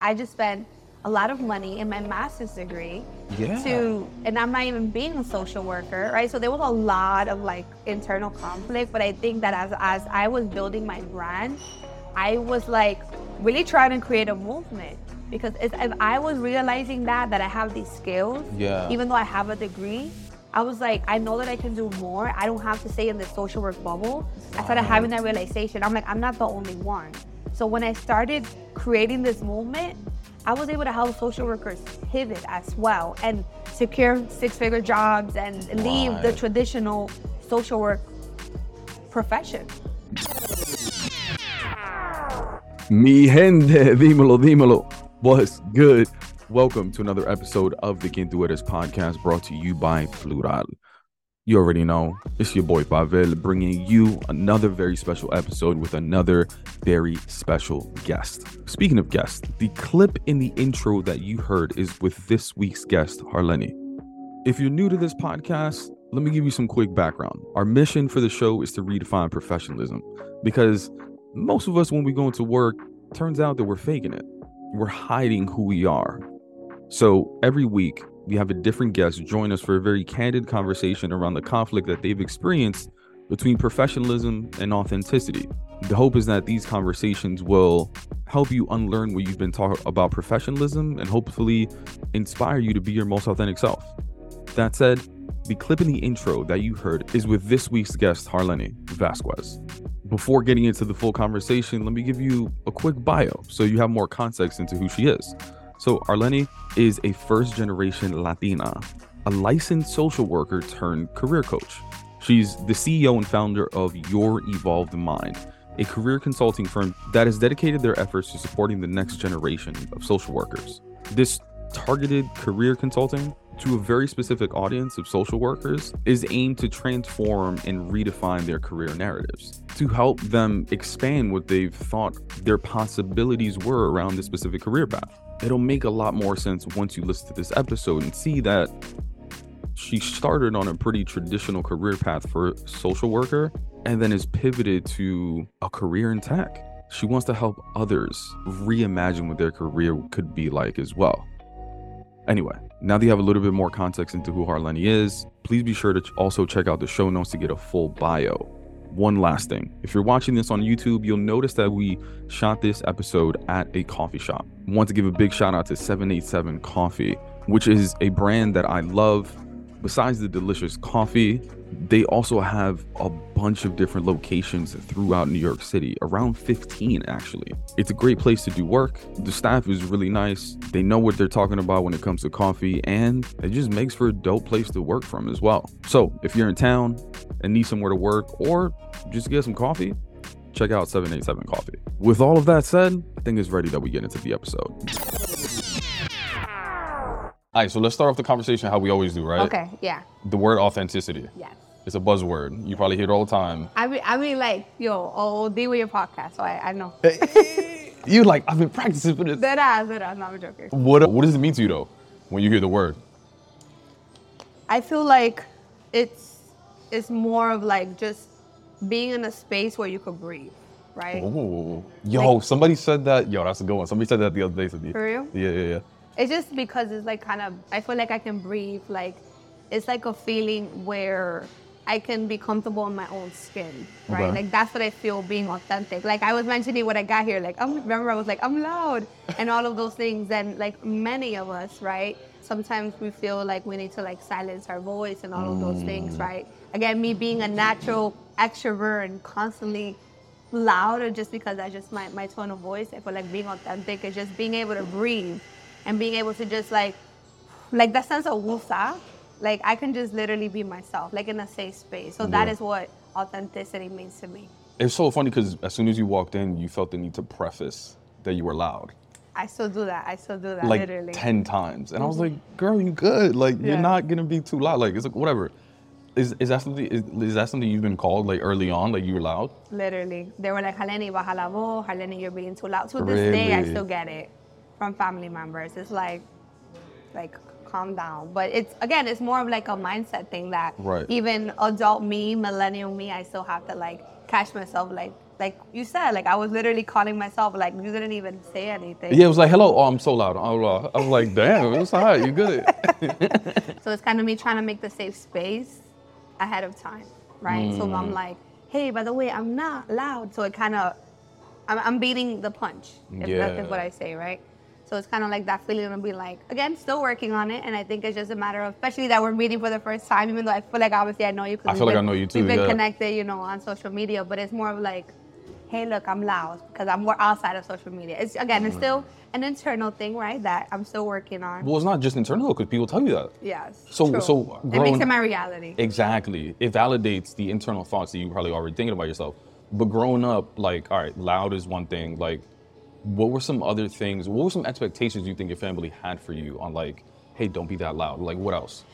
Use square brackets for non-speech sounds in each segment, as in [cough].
I just spent a lot of money in my master's degree Yeah. to, and I'm not even being a social worker, right? So there was a lot of like internal conflict, but I think that as, as I was building my brand, I was like really trying to create a movement because if, I was realizing that, that I have these skills, Yeah. even though I have a degree, I was like, I know that I can do more. I don't have to stay in the social work bubble. I started having that realization. I'm like, I'm not the only one. So when I started creating this movement, I was able to help social workers pivot as well and secure six-figure jobs and leave the traditional social work profession. Mi gente, dímelo, dímelo. What's good? Welcome to another episode of the Quién Tú Eres podcast brought to you by Plural. You already know, it's your boy Pavel bringing you another very special episode with another very special guest. Speaking of guests, the clip in the intro that you heard is with this week's guest, Harleny. If you're new to this podcast, let me give you some quick background. Our mission for the show is to redefine professionalism because most of us, when we go into work, turns out that we're faking it. We're hiding who we are. So every week, we have a different guest join us for a very candid conversation around the conflict that they've experienced between professionalism and authenticity. The hope is that these conversations will help you unlearn what you've been taught about professionalism and hopefully inspire you to be your most authentic self. That said, the clip in the intro that you heard is with this week's guest, Harleny Vasquez. Before getting into the full conversation, let me give you a quick bio so you have more context into who she is. So, Harleny is a first generation Latina, a licensed social worker turned career coach. She's the CEO and founder of Your Evolved Mind, a career consulting firm that has dedicated their efforts to supporting the next generation of social workers. This targeted career consulting to a very specific audience of social workers is aimed to transform and redefine their career narratives to help them expand what they've thought their possibilities were around this specific career path. It'll make a lot more sense once you listen to this episode and see that she started on a pretty traditional career path for social worker and then has pivoted to a career in tech. She wants to help others reimagine what their career could be like as well. Anyway, now that you have a little bit more context into who Harleny is, please be sure to also check out the show notes to get a full bio. One last thing if you're watching this on YouTube, you'll notice that we shot this episode at a coffee shop. I want to give a big shout out to 787 Coffee, which is a brand that I love. Besides the delicious coffee, they also have a bunch of different locations throughout New York City, around 15 actually. It's a great place to do work. The staff is really nice. They know what they're talking about when it comes to coffee, and it just makes for a dope place to work from as well. So, if you're in town and need somewhere to work or just get some coffee, check out 787 Coffee. With all of that said, I think it's ready that we get into the episode. All right, so let's start off the conversation how we always do, right? Okay, yeah, The word authenticity. Yeah. It's a buzzword. You probably hear it all the time. I mean, I mean, like, yo, oh, deal with your podcast, so I, I know. Eh, eh, you like, I've been practicing for this. That ass, that ass, no, I'm joking. What what does it mean to you though when you hear the word? I feel like it's it's more of like just being in a space where you could breathe, right? Oh, yo, Like- somebody said that. Yo, that's a good one. Somebody said that the other day to me. For real? Yeah, yeah, yeah. It's just because it's like kind of I feel like I can breathe. Like it's like a feeling where I can be comfortable in my own skin, right? Okay. Like that's what I feel being authentic. Like I was mentioning when I got here, like I'm remember I was like I'm loud and all of those things, and like many of us, right? Sometimes we feel like we need to like silence our voice and all of those things, mm. right? Again, me being a natural extrovert and constantly loud or just because that's just my, my tone of voice. I feel like being authentic is just being able to breathe and being able to just like like that sense of wusa. Like I can just literally be myself, like in a safe space. So that Yeah. is what authenticity means to me. It's so funny because as soon as you walked in, you felt the need to preface that you were loud, I still do that. I still do that like literally. ten times, and I was mm-hmm. like, "Girl, you good? Like, Yeah. you're not gonna be too loud. Like, it's like whatever." Is, is that something? Is, is that something you've been called like early on? Like you were loud? Literally. They were like, Haleni, baja la voz. Haleni, you're being too loud. To this day, I still get it from family members. It's like, like, calm down. But it's, again, it's more of like a mindset thing that Right. even adult me, millennial me, I still have to like catch myself like, like you said, like I was literally calling myself, like you didn't even say anything. Yeah, it was like, hello. Oh, I'm so loud. Oh, I was like, damn, it's all right. You good? [laughs] So it's kind of me trying to make the safe space ahead of time, right? So Mm. I'm like, hey, by the way, I'm not loud. So it kind of, I'm, I'm beating the punch, if Yeah. is what I say, right? So it's kind of like that feeling to be like, again, still working on it. And I think it's just a matter of, especially that we're meeting for the first time, even though I feel like obviously I know you. I feel like I know you too, We've been yeah. connected, you know, on social media, but it's more of like, hey, look, I'm loud because I'm more outside of social media. It's again, it's still mm. an internal thing, right? That I'm still working on. well, it's not just internal because people tell you that. yes. So- true. so it makes it my reality. Exactly. It validates the internal thoughts that you probably already thinking about yourself. But growing up, like, all right, loud is one thing. Like, what were some other things? What were some expectations you think your family had for you on, like, hey, don't be that loud? Like, what else?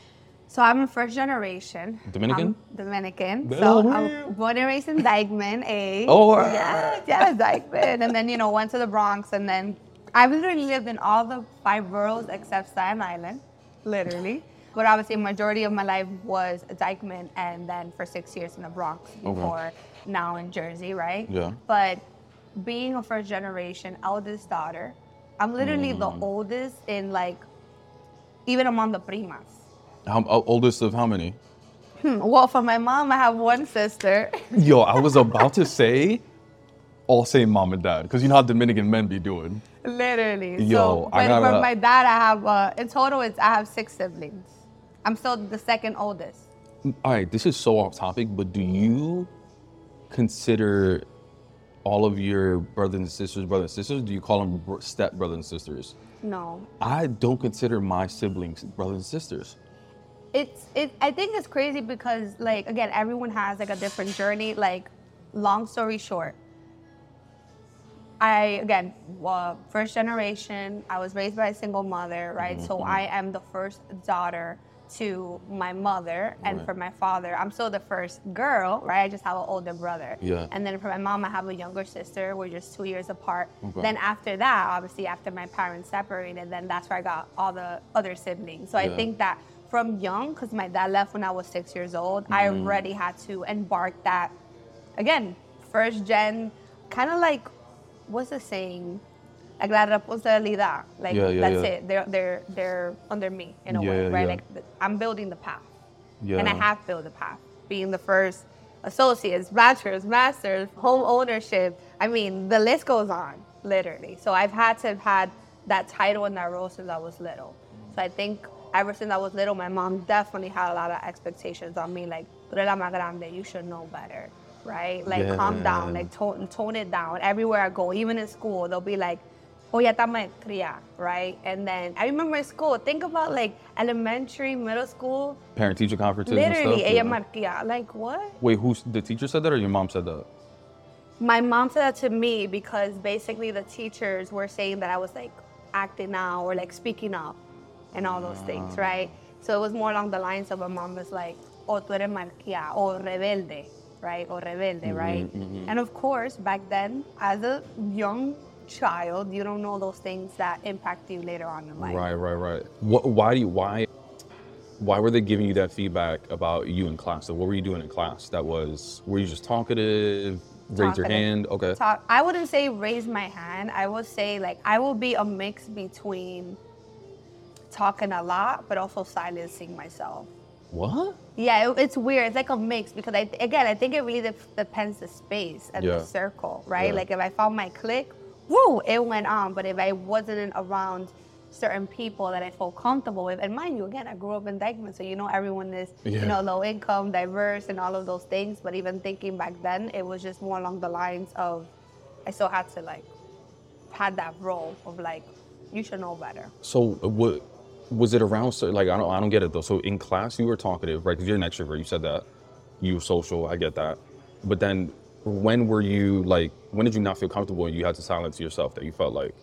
So I'm a first generation. Dominican? I'm Dominican. Oh, So. I'm born and raised in Dyckman, eh? [laughs] Oh, yes, yes, Dyckman. And then, you know, went to the Bronx and then I've literally lived in all the five boroughs except Staten Island, literally. But obviously, majority of my life was Dyckman and then for six years in the Bronx before now in Jersey, right? Yeah. But being a first generation eldest daughter, I'm literally the Mm. oldest in like, even among the primas. How, oldest of how many? Hmm, Well, for my mom, I have one sister. [laughs] Yo, I was about to say, all say mom and dad, because you know how Dominican men be doing. Literally. Yo, so, I gotta- for my dad, I have uh, in total, it's I have six siblings. I'm still the second oldest. All right, this is so off topic, but do you consider all of your brothers and sisters brothers and sisters? Do you call them step brothers and sisters? No, I don't consider my siblings brothers and sisters. it's it. I think it's crazy because like again, everyone has like a different journey. Like, long story short, I again, uh, first generation. I was raised by a single mother, right? So Mm-hmm. I am the first daughter to my mother, and Right. for my father, I'm still the first girl, right? I just have an older brother. Yeah. And then for my mom, I have a younger sister. We're just two years apart. Okay. Then after that, obviously, after my parents separated, then that's where I got all the other siblings. So I think that from young, because my dad left when I was six years old, I Mm-hmm. already had to embark that again, first gen, kind of like, what's the saying? Like la responsabilidad. Like Yeah, yeah, that's yeah. it. They're they're they're under me in a way, right? Like I'm building the path, and I have built the path. Being the first associates, bachelors, masters, home ownership. I mean, the list goes on, literally. So I've had to have had that title and that role since I was little. So I think ever since I was little, my mom definitely had a lot of expectations on me. Like, tú eres la más grande, you should know better, right? Like, calm down, like tone, tone it down. Everywhere I go, even in school, they'll be like, oh, ya está maestría, right? And then I remember in school, think about like elementary, middle school, Parent teacher conferences literally, and yeah. Like, what? Wait, who's the teacher said that or your mom said that? My mom said that to me because basically the teachers were saying that I was like acting out or like speaking up and all those things, ah. right? So it was more along the lines of my mom was like, oh, tú eres marquía, or rebelde, right? Or rebelde, mm-hmm, right? Mm-hmm. And of course, back then, as a young child, you don't know those things that impact you later on in life. Right, right, right. What, why do you, why, why were they giving you that feedback about you in class? So what were you doing in class? That was, were you just talkative? Raise your hand? Okay. talk i wouldn't say raise my hand i would say like i will be a mix between talking a lot but also silencing myself What? yeah it, it's weird it's like a mix because i again i think it really dep- depends the space and Yeah. the circle right Yeah. like if i found my click woo it went on but if i wasn't around certain people that i felt comfortable with and mind you again i grew up in Dyckman so you know everyone is Yeah. you know low income diverse and all of those things but even thinking back then it was just more along the lines of i still had to like had that role of like you should know better So uh, what was it around? cer- Like I don't, I don't get it though. So in class you were talkative, right? Because you're an extrovert. You said that. You were social. I get that. But then, when were you like? When did you not feel comfortable and you had to silence yourself? That you felt like,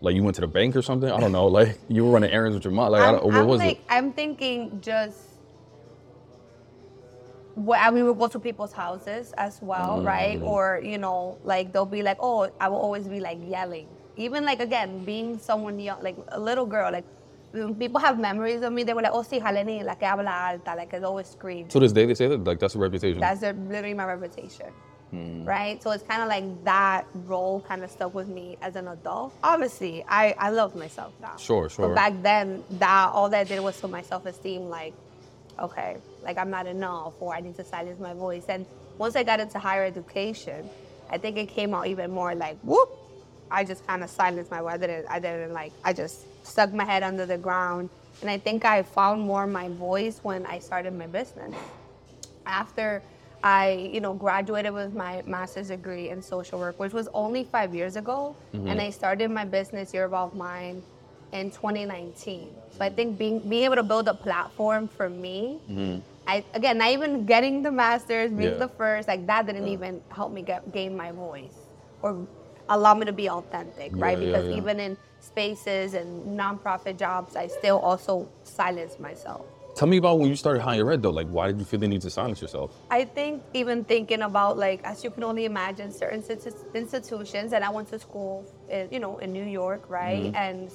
like you went to the bank or something? I don't know. Like [laughs] you were running errands with your mom. Like I I'm, don't, what I'm was like, it? I'm thinking just. Well, we would go to people's houses as well, Mm. right? Or you know, like they'll be like, "Oh, I will always be like yelling." Even like again, being someone young, like a little girl, like when people have memories of me. They were like, "Oh, sí, Jaleni, la que habla alta," like I always scream. To this day, they say that like that's a reputation. That's their, literally my reputation. Mm. right? So it's kind of like that role kind of stuck with me as an adult. Obviously, I, I love myself now. Sure, sure. But back then, that all that did was for my self esteem, like, okay, like I'm not enough, or I need to silence my voice. And once I got into higher education, I think it came out even more like, whoop, I just kind of silenced my voice. I didn't, I didn't like, I just stuck my head under the ground. And I think I found more my voice when I started my business. After I, you know, graduated with my master's degree in social work, which was only five years ago, mm-hmm. and I started my business Your Evolved Mind in 2019. So I think being being able to build a platform for me, mm-hmm. I again not even getting the masters, being Yeah. the first, like that didn't even help me get gain my voice or allow me to be authentic, right? Yeah, yeah, because yeah. even in spaces and nonprofit jobs, I still also silence myself. Tell me about when you started higher ed though. Like, why did you feel the need to silence yourself? I think even thinking about like as you can only imagine certain institutions and I went to school in, you know in New York right Mm-hmm. and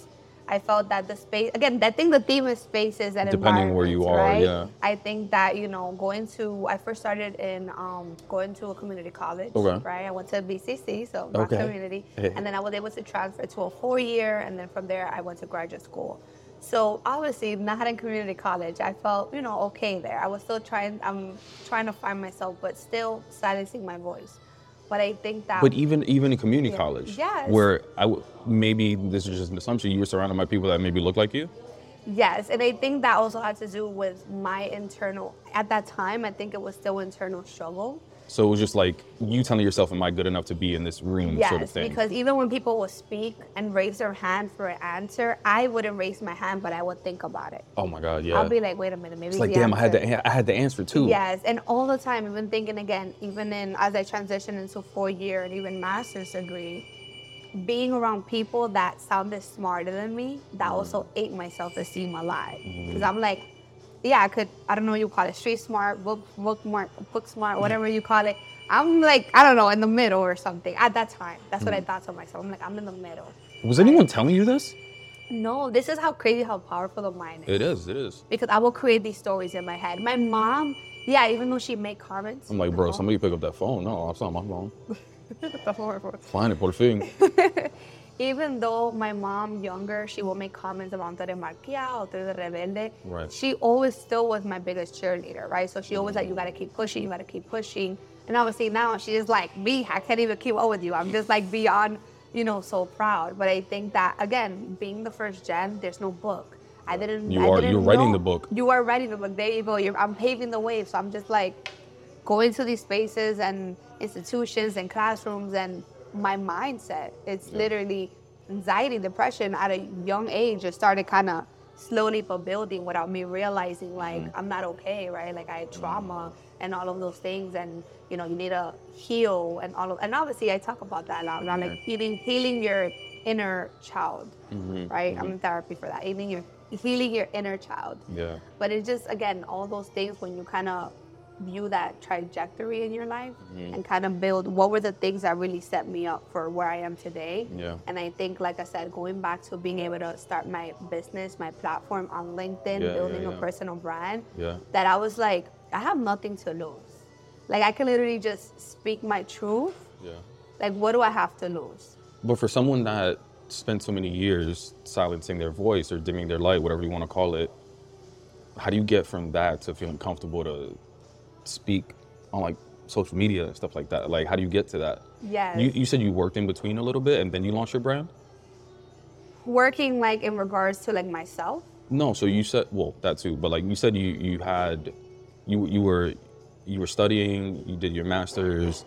I felt that the space again I think the theme is spaces and Depending where you are, right? yeah. I think that you know going to I first started in um, going to a community college Okay. right I went to BCC so Bronx Okay. community Hey. and then I was able to transfer to a four year and then from there I went to graduate school so obviously not in community college I felt you know okay there I was still trying I'm trying to find myself but still silencing my voice but I think that But even even in community Yeah. college, Yes. where I w- maybe this is just an assumption, you were surrounded by people that maybe look like you. Yes, and I think that also had to do with my internal. At that time, I think it was still internal struggle. So it was just like you telling yourself, "Am I good enough to be in this room?" Yes, sort of thing. because even when people would speak and raise their hand for an answer, I wouldn't raise my hand, but I would think about it. oh my God, yeah. I'll be like, wait a minute, maybe it's like, damn, I had the I had the answer too. Yes, and all the time, even thinking again, even in as I transitioned into four year and even master's degree, being around people that sounded smarter than me, that mm. also ate my self esteem alive. Because mm. I'm like, yeah, I could, I don't know what you call it, street smart, book, book smart, book smart, whatever you call it. I'm like, I don't know, in the middle or something at that time. That's what I mm. thought to myself. I'm like, I'm in the middle. Was anyone telling you this? No, this is how crazy, how powerful the mind is. It is. It is. Because I will create these stories in my head. My mom, yeah, even though she make comments. I'm like, bro, somebody pick up that phone. No, it's not my phone. [laughs] Find it, por fin. [laughs] Even though my mom, younger, she will make comments about Tere Marquia or Tere Rebelde, Right. she always still was my biggest cheerleader, right? So she always like, you gotta keep pushing, you gotta keep pushing. And obviously now she's like, me, [laughs] I can't even keep up with you. I'm just like beyond, you know, so proud. But I think that, again, being the first gen, there's no book. I didn't. You I are- didn't you're writing the book. You are writing the book. There you go. You're, I'm paving the way. So I'm just like, going to these spaces and institutions and classrooms and my mindset. It's literally anxiety depression at a young age it started kind of slowly but building without me realizing like mm-hmm. i'm not okay right? Like i had mm-hmm. trauma and all of those things and you know you need to heal and all of and obviously i talk about that a lot around like healing healing your inner child mm-hmm. right? I'm in therapy for that. Healing your healing your inner child. Yeah. but it's just again all those things when you kind of view that trajectory in your life Mm-hmm. and kind of build what were the things that really set me up for where I am today. Yeah. And I think, like I said, going back to being able to start my business, my platform on LinkedIn, Yeah, building yeah, a personal brand, Yeah. that I was like, I have nothing to lose. Like I can literally just speak my truth. Yeah. Like what do I have to lose? But for someone that spent so many years silencing their voice or dimming their light, whatever you want to call it, how do you get from that to feeling comfortable to speak on like social media and stuff like that? Like, how do you get to that? Yes. You, you said you worked in between a little bit and then you launched your brand? Working like in regards to like myself. No, so you said well that too, but like you said you you had you you were you were studying, you did your masters,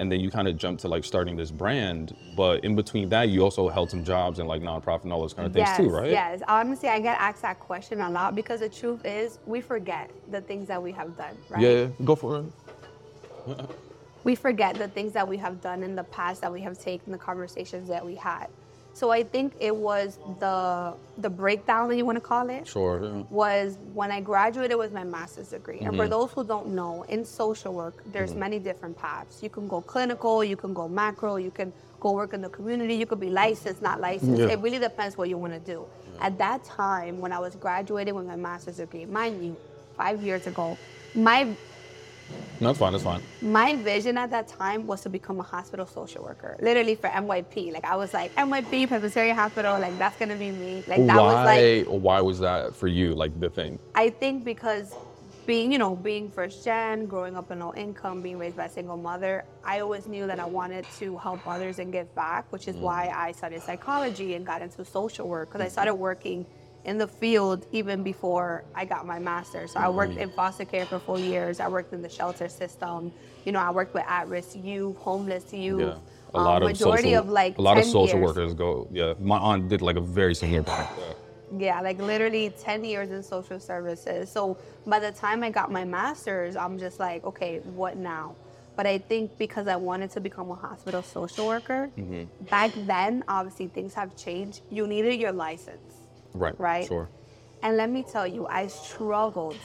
and then you kind of jumped to like starting this brand. But in between that, you also held some jobs and like nonprofit and all those kind of things yes, too, right? Yes, honestly, I get asked that question a lot because the truth is we forget the things that we have done, right? Yeah, go for it. We forget the things that we have done in the past that we have taken, the conversations that we had. So I think it was the the breakdown that you want to call it Sure. yeah. was when I graduated with my master's degree. And for Mm-hmm. those who don't know, in social work, there's many different paths. You can go clinical, you can go macro, you can go work in the community, you could be licensed, not licensed. Yeah. It really depends what you want to do. At that time, when I was graduating with my master's degree, mind you, five years ago, my No, that's fine. That's fine. My vision at that time was to become a hospital social worker, literally for NYP. Like I was like NYP Presbyterian Hospital, like that's gonna be me. Like that why? was like why was that for you? Like the thing? I think because being, you know, being first gen, growing up in low income, being raised by a single mother, I always knew that I wanted to help others and give back, which is mm. why I studied psychology and got into social work because I mm. started working in the field even before I got my master's. So I worked in foster care for four years. I worked in the shelter system. You know, I worked with at-risk youth, homeless youth. Yeah. A um, lot of majority social, of like a lot of social years. workers go. Yeah, my aunt did like a very similar thing. Yeah. Yeah, like literally 10 years in social services. So by the time I got my master's, I'm just like, okay, what now? But I think because I wanted to become a hospital social worker, Mm-hmm. back then, obviously things have changed. You needed your license. Right. Right. Sure. And let me tell you, I struggled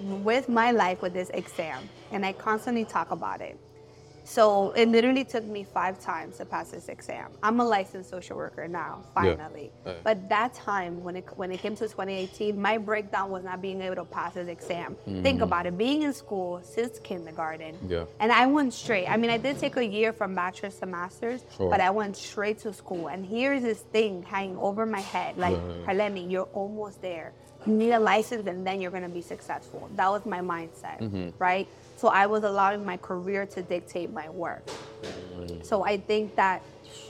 with my life with this exam, and I constantly talk about it. So it literally took me five times to pass this exam. I'm a licensed social worker now, Yeah. finally. Right. But that time, when it when it came to 2018, my breakdown was not being able to pass this exam. Think about it: being in school since kindergarten, Mm-hmm. Yeah. and I went straight. I mean, I did take a year from bachelor's to master's, Sure. but I went straight to school. And here's this thing hanging over my head, like. Helene, you're almost there. You need a license, and then you're gonna be successful. That was my mindset, Mm-hmm. right? So I was allowing my career to dictate my work. So I think that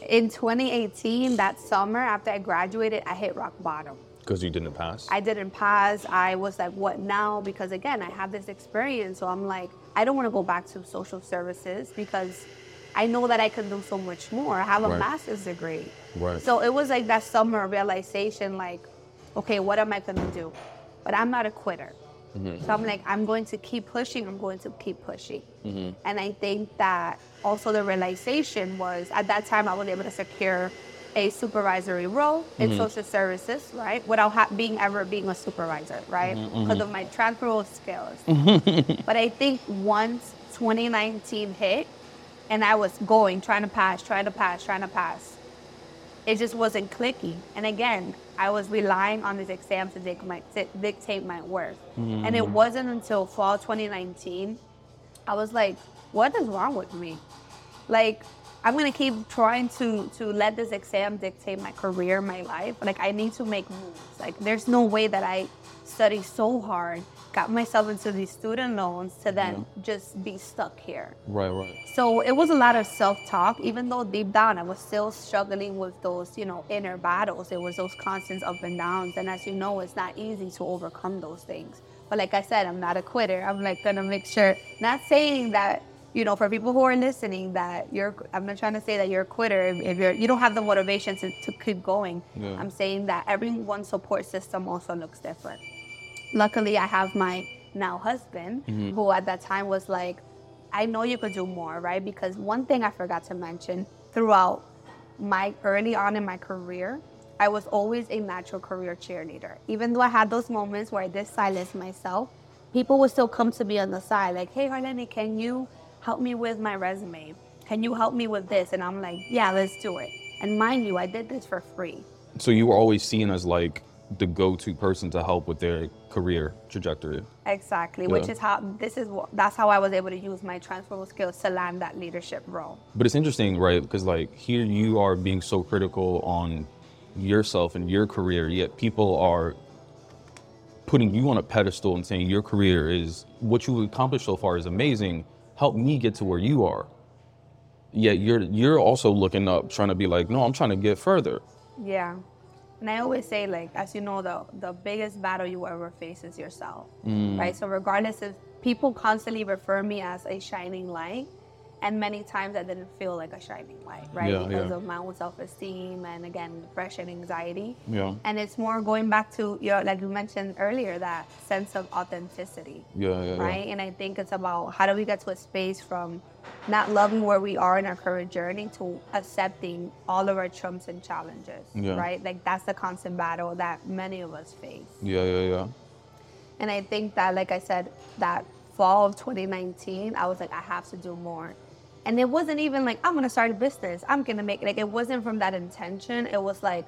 in 2018, that summer after I graduated, I hit rock bottom. Because you didn't pass. I didn't pass. I was like, what now? Because again, I have this experience. So I'm like, I don't want to go back to social services because I know that I can do so much more. I have a Right. master's degree. Right. So it was like that summer realization like, okay, what am I going to do? But I'm not a quitter. Mm-hmm. So I'm like, I'm going to keep pushing. I'm going to keep pushing. Mm-hmm. And I think that also the realization was at that time I was able to secure a supervisory role in mm-hmm. social services, right? Without ha- being ever being a supervisor, right? Because of my transferable skills. [laughs] but I think once 2019 hit and I was going, trying to pass, trying to pass, trying to pass, it just wasn't clicking. And again, I was relying on these exams to dic- my, to dictate my worth. And it mm. wasn't until fall 2019, I was like, what is wrong with me? Like, I'm gonna keep trying to to let this exam dictate my career, my life. Like, I need to make moves. Like, there's no way that I study so hard, got myself into these student loans to then just be stuck here. right. Right. So it was a lot of self-talk, even though deep down I was still struggling with those, you know, inner battles. It was those constant up and downs. And as you know, it's not easy to overcome those things. But like I said, I'm not a quitter. I'm like gonna make sure, not saying that, you know, for people who are listening that you're, I'm not trying to say that you're a quitter if, if you're, you don't have the motivation to, to keep going. Yeah. I'm saying that everyone's support system also looks different luckily I have my now husband mm-hmm. who at that time was like, I know you could do more, right? Because one thing I forgot to mention throughout my early on in my career, I was always a natural career cheerleader. Even though I had those moments where I did silence myself, people would still come to me on the side, like, hey, Harleny, can you help me with my resume? Can you help me with this? And I'm like, yeah, let's do it. And mind you, I did this for free. So you were always seen as like the go-to person to help with their career trajectory. Exactly, which is how this is what that's how I was able to use my transferable skills to land that leadership role. But it's interesting, right? Because like here you are being so critical on yourself and your career, yet people are putting you on a pedestal and saying your career is what you've accomplished so far is amazing. Help me get to where you are. Yet you're you're also looking up, trying to be like, no, I'm trying to get further. Yeah. And I always say, like, as you know, the the biggest battle you ever face is yourself. Mm. Right? So regardless if people constantly refer me as a shining light, and many times I didn't feel like a shining light, right? Yeah, because yeah. of my own self-esteem and again depression, and anxiety. Yeah. And it's more going back to your like you mentioned earlier, that sense of authenticity. Yeah, yeah, yeah. right? And I think it's about how do we get to a space from not loving where we are in our current journey to accepting all of our trumps and challenges, Yeah. right? Like that's the constant battle that many of us face. Yeah, yeah, yeah. And I think that, like I said, that fall of 2019, I was like, I have to do more. And it wasn't even like, I'm gonna start a business. I'm gonna make like it wasn't from that intention. It was like,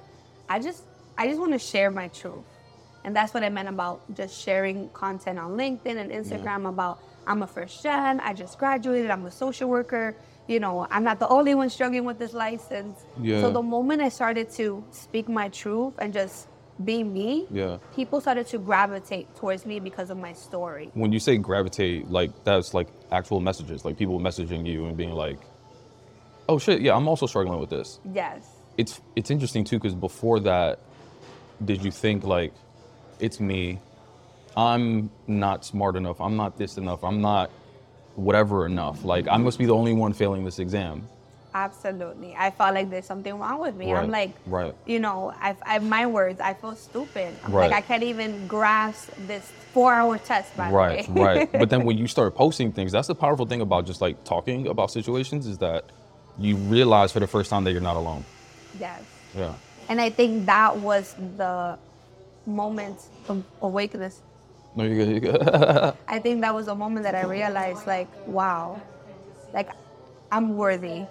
I just I just wanna share my truth. And that's what I meant about just sharing content on LinkedIn and Instagram about I'm a first gen. I just graduated. I'm a social worker. You know, I'm not the only one struggling with this license. Yeah. So the moment I started to speak my truth and just be me, Yeah. people started to gravitate towards me because of my story. When you say gravitate, like that's like actual messages, like people messaging you and being like, "Oh shit, yeah, I'm also struggling with this." Yes. It's it's interesting too because before that, did you think like, it's me, I'm not smart enough, I'm not this enough, I'm not whatever enough. Like I must be the only one failing this exam. Absolutely. I felt like there's something wrong with me. Right, I'm like, right. you know, I, I, my words, I feel stupid. I'm Right. Like, I can't even grasp this four hour test, by Right, the way. right. Right. [laughs] But then when you start posting things, that's the powerful thing about just like talking about situations is that you realize for the first time that you're not alone. yes. Yeah. And I think that was the moment of awakeness. No, you're good. You're good. [laughs] I think that was a moment that I realized, like, wow, like, I'm worthy,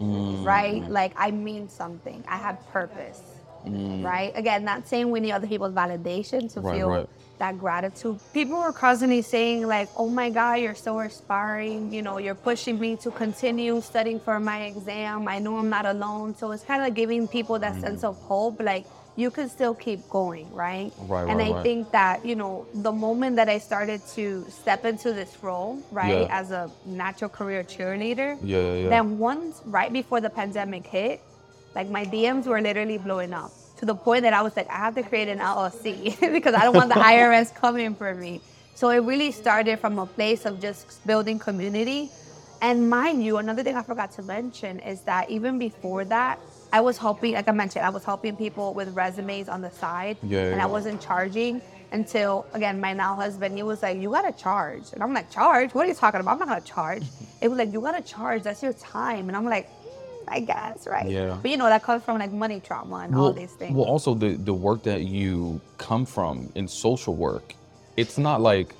Mm. right? Like, I mean something. I have purpose, right? Again, not saying we need other people's validation to Mm. Right, feel right. that gratitude. People were constantly saying, like, oh my God, you're so inspiring. You know, you're pushing me to continue studying for my exam. I know I'm not alone. So it's kind of giving people that sense of hope, like, you can still keep going, right? Right, and right, I right. think that, you know, the moment that I started to step into this role, right, Yeah. as a natural career cheerleader, Yeah, yeah, yeah. then once, right before the pandemic hit, like my DMs were literally blowing up to the point that I was like, I have to create an LLC [laughs] because I don't want the [laughs] IRS coming for me. So it really started from a place of just building community. And mind you, another thing I forgot to mention is that even before that, I was helping, like I mentioned, I was helping people with resumes on the side. Yeah, and yeah. I wasn't charging until, again, my now husband, he was like, You gotta charge. And I'm like, Charge? What are you talking about? I'm not gonna charge. [laughs] It was like, You gotta charge. That's your time. And I'm like, "Mm, I guess, right? Yeah. But you know, that comes from like money trauma and all these things. Well, also the the work that you come from in social work, it's not like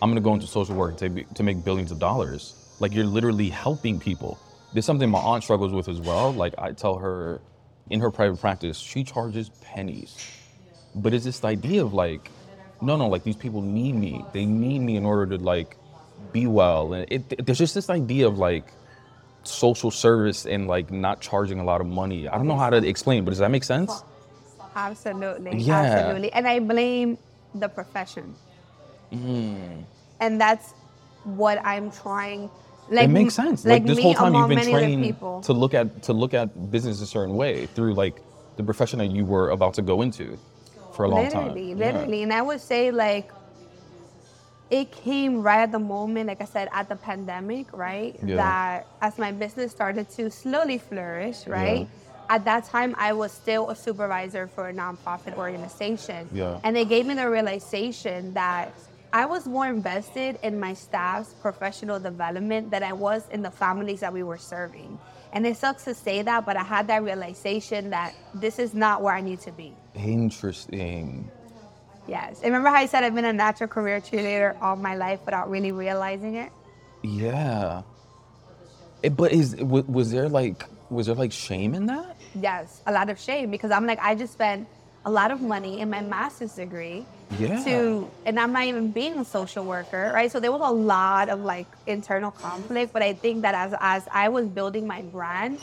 I'm gonna go into social work to to make billions of dollars. Like you're literally helping people. There's something my aunt struggles with as well. Like I tell her, in her private practice, she charges pennies, but it's this idea of like, no, no, like these people need me. They need me in order to like be well, and it, there's just this idea of like social service and like not charging a lot of money. I don't know how to explain, but does that make sense? Absolutely. Yeah. Absolutely. And I blame the profession. Mm. And that's what I'm trying. Like, it makes sense. Like, Like, this whole time you've been trained to look at to look at business a certain way through like the profession that you were about to go into for a long literally, time. literally. Literally. And I would say like it came right at the moment, like I said, at the pandemic, right? Yeah. That as my business started to slowly flourish, right? At that time, I was still a supervisor for a nonprofit organization. Yeah. And it gave me the realization that I was more invested in my staff's professional development than I was in the families that we were serving. And it sucks to say that, but I had that realization that this is not where I need to be. Interesting. Yes. And remember how I said I've been a natural career cheerleader all my life without really realizing it? Yeah. It, but is wa- was there like was there like shame in that? Yes, a lot of shame because I'm like, I just spent a lot of money in my master's degree Yeah. to, and I'm not even being a social worker, right? So there was a lot of like internal conflict. But I think that as, as I was building my brand,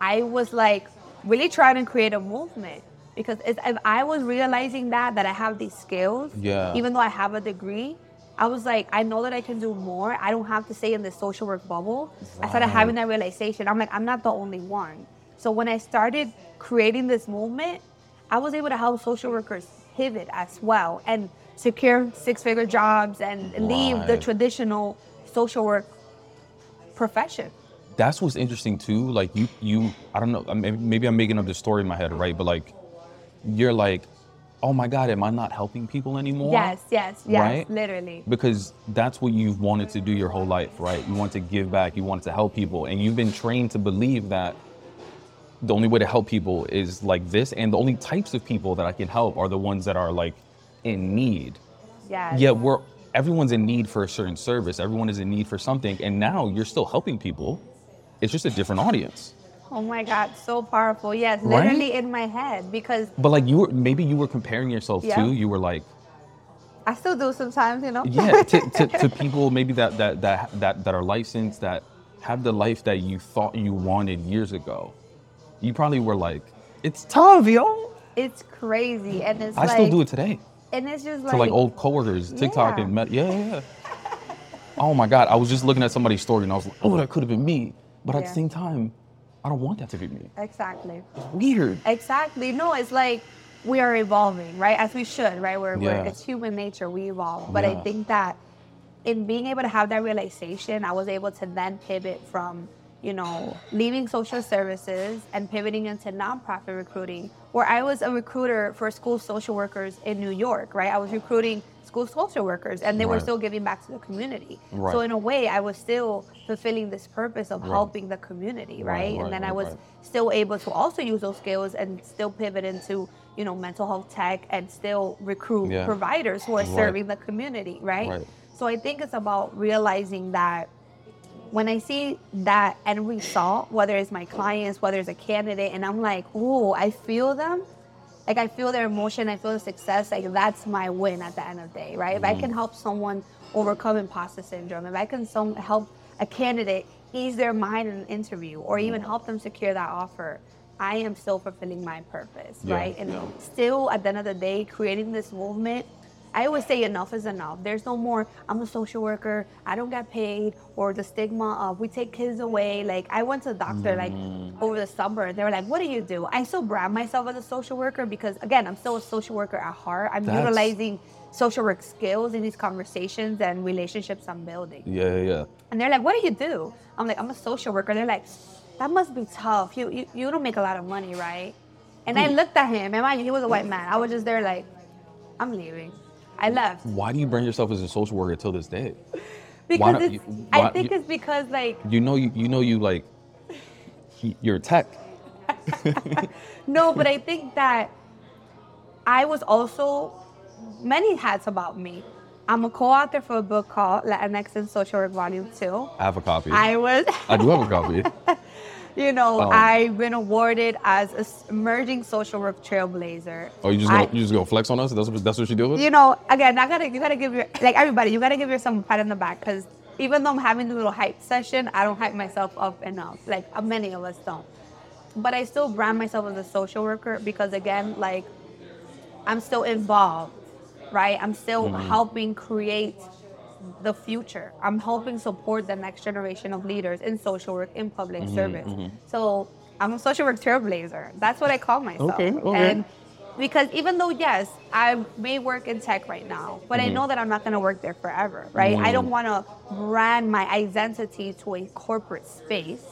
I was like really trying to create a movement because if I was realizing that, that I have these skills, Yeah. even though I have a degree, I was like, I know that I can do more. I don't have to stay in the social work bubble. I started having that realization. I'm like, I'm not the only one. So when I started creating this movement, I was able to help social workers pivot as well and secure six figure jobs and leave the traditional social work profession. That's what's interesting too. Like you you I don't know. Maybe I'm making up this story in my head, right? But like you're like, oh my god, am I not helping people anymore? Yes, yes, yes, Right? literally. because that's what you've wanted to do your whole life, right? You want to give back, you want to help people, and you've been trained to believe that the only way to help people is like this, and the only types of people that I can help are the ones that are like in need. Yeah. Yet we're everyone's in need for a certain service, everyone is in need for something, and now you're still helping people. It's just a different audience. Oh my God, so powerful. Yes, Right? literally in my head because But like you were maybe you were comparing yourself Yeah. to, you were like, I still do sometimes, you know. yeah to, to, to [laughs] people maybe that, that that that that are licensed that have the life that you thought you wanted years ago you probably were like it's oh, tough yo it's crazy, and it's i like, still do it today and it's just to like, like old coworkers tiktok Yeah. and met, yeah yeah yeah oh my god i was just looking at somebody's story and i was like oh that could have been me but at the same time i don't want that to be me exactly. It's weird Exactly. No, it's like we are evolving, right? As we should, right? We're, we're it's human nature. We evolve. But I think that in being able to have that realization, I was able to then pivot from, you know, leaving social services and pivoting into nonprofit recruiting, where I was a recruiter for school social workers in New York, right? I was recruiting school social workers and they were still giving back to the community. Right. So in a way, I was still fulfilling this purpose of Right. helping the community, Right, right? right, and then I was right. still able to also use those skills and still pivot into you know mental health tech and still recruit Yeah. providers who are Right. serving the community right? Right. so i think it's about realizing that when i see that end result whether it's my clients whether it's a candidate and i'm like oh i feel them. Like i feel their emotion i feel the success like that's my win at the end of the day right? If i mm-hmm. can help someone overcome imposter syndrome if i can some, help a candidate ease their mind in an interview or mm-hmm. even help them secure that offer i am still fulfilling my purpose Yeah, right? And yeah. still at the end of the day creating this movement I always say enough is enough. There's no more, I'm a social worker, I don't get paid, or the stigma of we take kids away. Like, I went to the doctor like Mm. over the summer, and they were like, What do you do? I still brand myself as a social worker because, again, I'm still a social worker at heart. I'm That's- utilizing social work skills in these conversations and relationships I'm building. yeah yeah yeah And they're like, What do you do? I'm like, I'm a social worker. They're like, That must be tough. You, you, you don't make a lot of money, right? And Hmm. I looked at him, and mind you, he was a white man. I was just there like, I'm leaving. I left. why do you brand yourself as a social worker till this day Because don't it's, you- I think you- it's because like you know you you know you like you're a tech [laughs] no, but I think that I was also many hats about me. I'm a co-author for a book called Latinx and Social Work Volume Two. I have a copy I was, I do have a copy [laughs] you know, Um, I've been awarded as a emerging social work trailblazer. oh you just gonna I- you just gonna flex on us that's what, that's what you do with you know, again, I gotta you gotta give your like everybody, you gotta give yourself a pat on the back because even though I'm having a little hype session, I don't hype myself up enough. Like uh, many of us don't. But I still brand myself as a social worker because again, like I'm still involved, right? I'm still helping create the future. I'm helping support the next generation of leaders in social work, in public mm-hmm, service. Mm-hmm. So I'm a social work trailblazer. That's what I call myself. Okay, okay. And because even though yes, I may work in tech right now, but I mm-hmm. know that I'm not going to work there forever, right? I don't want to brand my identity to a corporate space.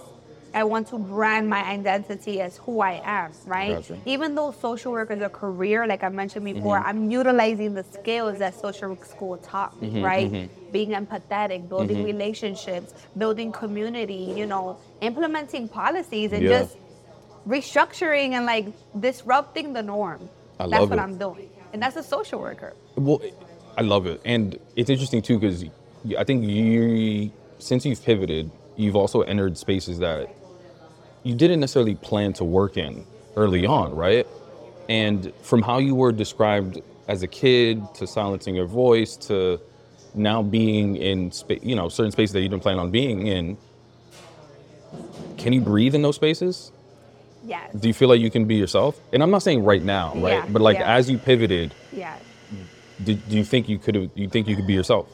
I want to brand my identity as who I am, right? Gotcha. Even though social work is a career, like I mentioned mm-hmm. before, I'm utilizing the skills that social work school taught me, mm-hmm, right? Mm-hmm. Being empathetic, building relationships, building community, you know, implementing policies and Yeah. just restructuring and like disrupting the norm. I that's what it. I'm doing. And that's a social worker. Well, I love it, and it's interesting too because I think you, since you've pivoted, you've also entered spaces that you didn't necessarily plan to work in early on, right? And from how you were described as a kid to silencing your voice to now being in, spa- you know, certain spaces that you didn't plan on being in. Can you breathe in those spaces? Yes. Do you feel like you can be yourself? And I'm not saying right now, right? Yeah, but like yeah. as you pivoted, yeah. do, do you think you could? You think you could be yourself?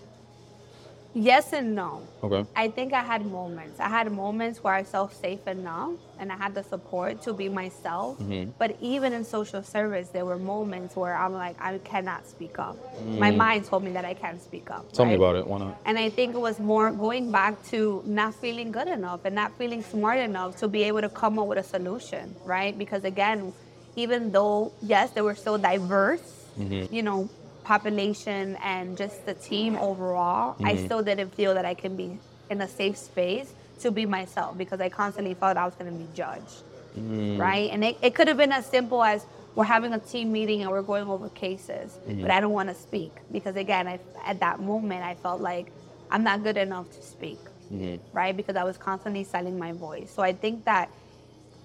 Yes and no. Okay. I think I had moments. I had moments where I felt safe enough and I had the support to be myself. Mm-hmm. But even in social service, there were moments where I'm like, I cannot speak up. My mind told me that I can't speak up. Mm. Tell me about it. Why not? And I think it was more going back to not feeling good enough and not feeling smart enough to be able to come up with a solution, right? Because again, even though, yes, they were so diverse, you know, population and just the team overall, I mm-hmm. still didn't feel that I can be in a safe space to be myself because I constantly felt I was going to be judged, mm. right? And it, it could have been as simple as we're having a team meeting and we're going over cases, mm-hmm. but I don't want to speak because again, I, at that moment, I felt like I'm not good enough to speak, mm-hmm. right? Because I was constantly silent my voice. So I think that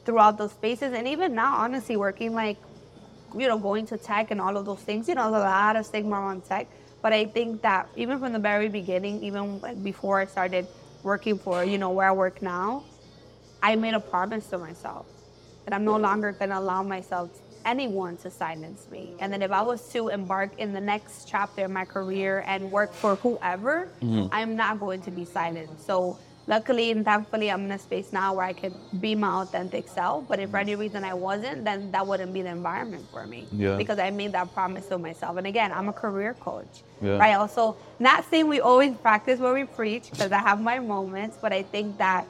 throughout those spaces, and even now, honestly, working like you know, going to tech and all of those things, you know, there's a lot of stigma around tech. But I think that even from the very beginning, even like before I started working for, you know, where I work now, I made a promise to myself that I'm no longer going to allow myself anyone to silence me. And then if I was to embark in the next chapter of my career and work for whoever, mm-hmm. I'm not going to be silent. So luckily and thankfully, I'm in a space now where I can be my authentic self. But if for any reason I wasn't, then that wouldn't be the environment for me. Yeah. Because I made that promise to myself. And again, I'm a career coach. Yeah. Right. Also, not saying we always practice what we preach, because I have my moments, but I think that,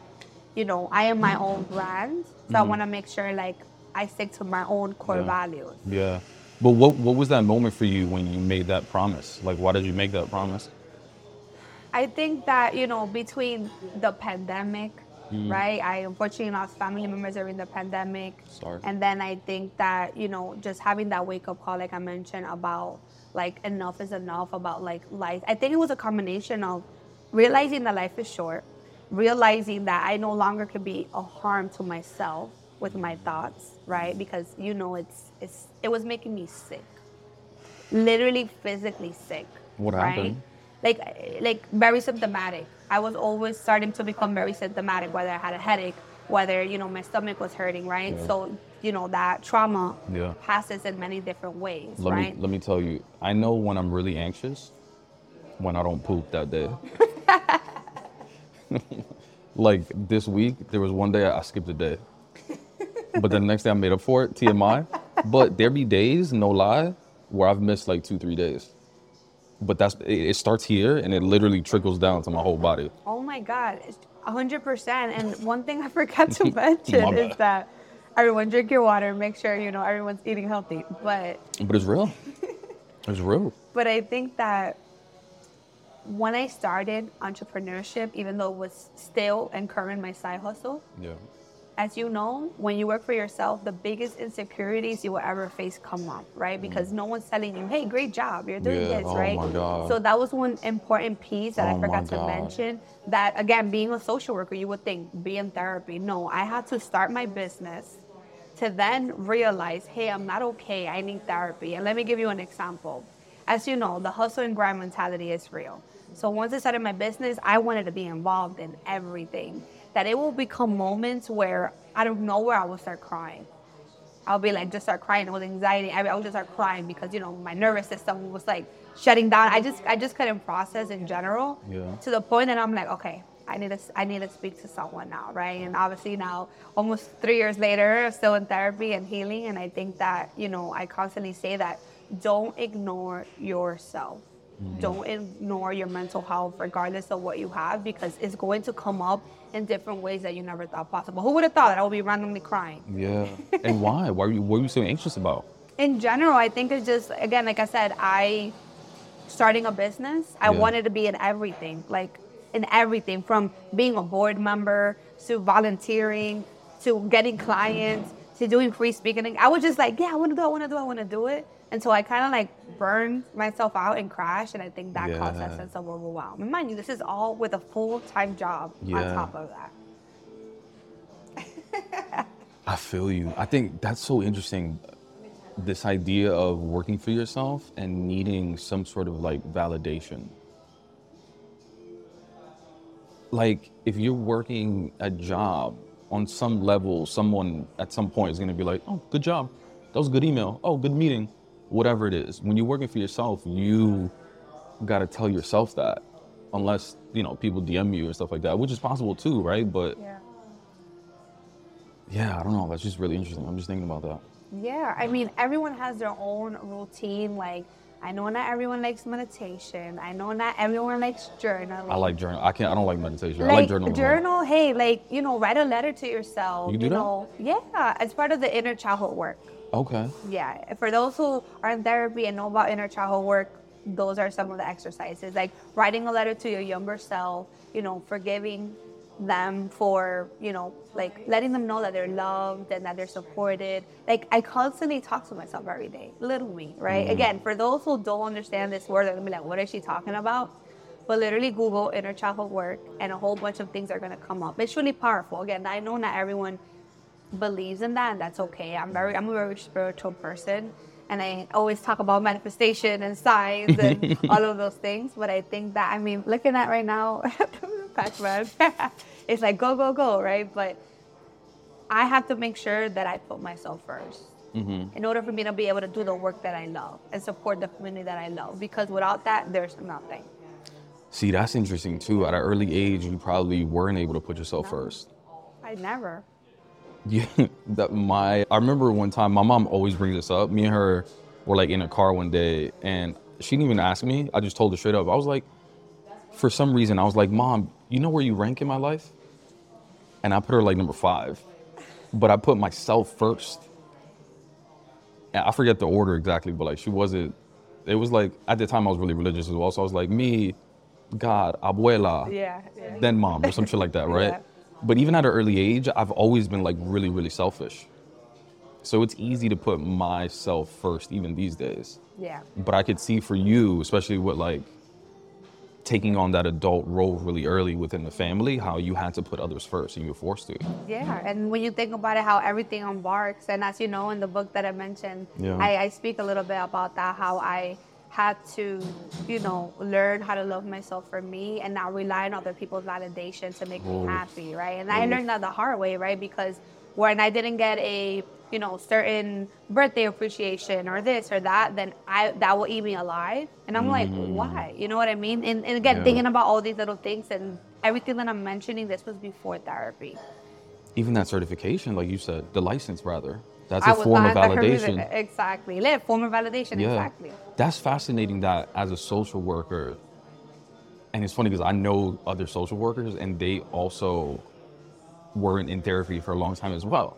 you know, I am my own brand. So I mm-hmm. want to make sure like I stick to my own core Yeah. values. Yeah. But what what was that moment for you when you made that promise? Like, why did you make that promise? I think that, you know, between the pandemic, Mm. right? I unfortunately lost family members during the pandemic. Sorry. And then I think that, you know, just having that wake up call, like I mentioned, about like enough is enough, about like life. I think it was a combination of realizing that life is short, realizing that I no longer could be a harm to myself with my thoughts, right? Because, you know, it's, it's, it was making me sick literally physically sick. What right? happened? Like, like very symptomatic. I was always starting to become very symptomatic, whether I had a headache, whether you know my stomach was hurting, right? Yeah. So you know that trauma Yeah. passes in many different ways, Let right? me let me tell you. I know when I'm really anxious, when I don't poop that day. [laughs] like this week, there was one day I skipped a day, but then the next day I made up for it. TMI. But there be days, no lie, where I've missed like two, three days. But that's it, it starts here and it literally trickles down to my whole body. Oh my God, hundred percent. And one thing I [laughs] forgot to [laughs] mention is that everyone drink your water. Make sure you know everyone's eating healthy. But But it's real. [laughs] It's real. But I think that when I started entrepreneurship, even though it was still and current my side hustle, Yeah. As you know, when you work for yourself, the biggest insecurities you will ever face come up, right? Because no one's telling you, hey, great job, you're doing Mm. Yeah, this, oh right? my God. So that was one important piece that Oh I forgot to mention. That again, being a social worker, you would think be in therapy. No, I had to start my business to then realize, hey, I'm not okay. I need therapy. And let me give you an example. As you know, the hustle and grind mentality is real. So once I started my business, I wanted to be involved in everything. That it will become moments where out of nowhere I will start crying. I'll be like, just start crying with anxiety. I, I would just start crying because you know my nervous system was like shutting down. I just I just couldn't process in general. Yeah. To the point that I'm like, okay, I need to I need to speak to someone now, right? And obviously now, almost three years later, I'm still in therapy and healing. And I think that you know I constantly say that don't ignore yourself. Mm-hmm. Don't ignore your mental health, regardless of what you have, because it's going to come up in different ways that you never thought possible. Who would have thought that I would be randomly crying? Yeah. [laughs] and why? Why were you what were you so anxious about? in general, I think it's just again, like I said, I starting a business. I Yeah. wanted to be in everything, like in everything from being a board member to volunteering to getting clients to doing free speaking. I was just like, yeah, I want to do, it, I want to do, it, I want to do it. And so I kind of like burned myself out and crashed, and I think that caused that Yeah. sense of overwhelm. And mind you, this is all with a full time job on top of that. I feel you. I think that's so interesting. This idea of working for yourself and needing some sort of like validation. Like if you're working a job on some level, someone at some point is going to be like, "Oh, good job. That was a good email. Oh, good meeting." Whatever it is. When you're working for yourself, you got to tell yourself that. Unless, you know, people DM you or stuff like that, which is possible too, right? But Yeah. yeah, I don't know. That's just really interesting. I'm just thinking about that. Yeah, I mean, everyone has their own routine. Like, I know not everyone likes meditation. I know not everyone likes journaling. I like journal. I can't. I don't like meditation. I like journaling. journal. Hey, like you know, write a letter to yourself. You do that? know, yeah, as part of the inner childhood work. Okay. Yeah, for those who are in therapy and know about inner childhood work, those are some of the exercises. Like writing a letter to your younger self. You know, forgiving them for you know like letting them know that they're loved and that they're supported like i constantly talk to myself every day little me right mm. again for those who don't understand this word they're gonna be like what is she talking about but literally google inner childhood work and a whole bunch of things are gonna come up it's really powerful again i know not everyone believes in that, and that's okay. I'm very, I'm a very spiritual person, and I always talk about manifestation and signs and [laughs] all of those things. But I think that, I mean, looking at right now, [laughs] Pac-Man, [laughs] it's like go, go, go, right? But I have to make sure that I put myself 1st mm-hmm. in order for me to be able to do the work that I love and support the community that I love. Because without that, there's nothing. See, that's interesting too. At an early age, you probably weren't able to put yourself first. I never. Yeah, [laughs] that my I remember one time my mom always brings this up. Me and her were like in a car one day, and she didn't even ask me. I just told her straight up. I was like, for some reason, I was like, Mom, you know where you rank in my life? And I put her like number five, but I put myself first. And I forget the order exactly, but like she wasn't. It was like at the time I was really religious as well, so I was like me, God, abuela, Yeah. yeah. then mom or some shit like that, [laughs] right? Yeah. But even at an early age, I've always been like really, really selfish. So it's easy to put myself first, even these days. Yeah. But I could see for you, especially with like taking on that adult role really early within the family, how you had to put others first and you were forced to. Yeah, and when you think about it, how everything embarks, and as you know in the book that I mentioned, Yeah. I, I speak a little bit about that, how I had to, you know, learn how to love myself for me and not rely on other people's validation to make me oh. happy, right? And I oh. learned that the hard way, right? Because when I didn't get a, you know, certain birthday appreciation or this or that, then I that will eat me alive. And I'm like, mm-hmm. why? You know what I mean? And, and again. Yeah. thinking about all these little things and everything that I'm mentioning, this was before therapy. Even that certification, like you said, the license rather, that's a I form of validation. Exactly. Yeah, form of validation. Yeah. Exactly. That's fascinating that as a social worker, and it's funny because I know other social workers and they also weren't in therapy for a long time as well.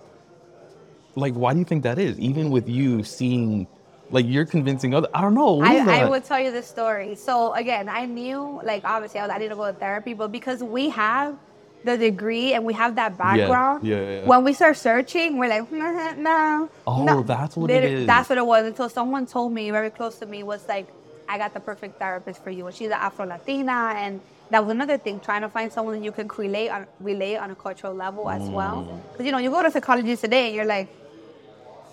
Like, why do you think that is? Even with you seeing, like, you're convincing other, I don't know. I, I would tell you the story. So again, I knew, like, obviously, I, was, I to go to therapy, but because we have the degree and we have that background, yeah, yeah, yeah. when we start searching, we're like, [laughs] no. Oh, no." that's what it Liter- is. That's what it was. Until someone told me, very close to me, was like, I got the perfect therapist for you. And she's an Afro Latina. And that was another thing, trying to find someone that you can relate on, relate on a cultural level as well. Mm. Because, you know, you go to Psychology Today and you're like,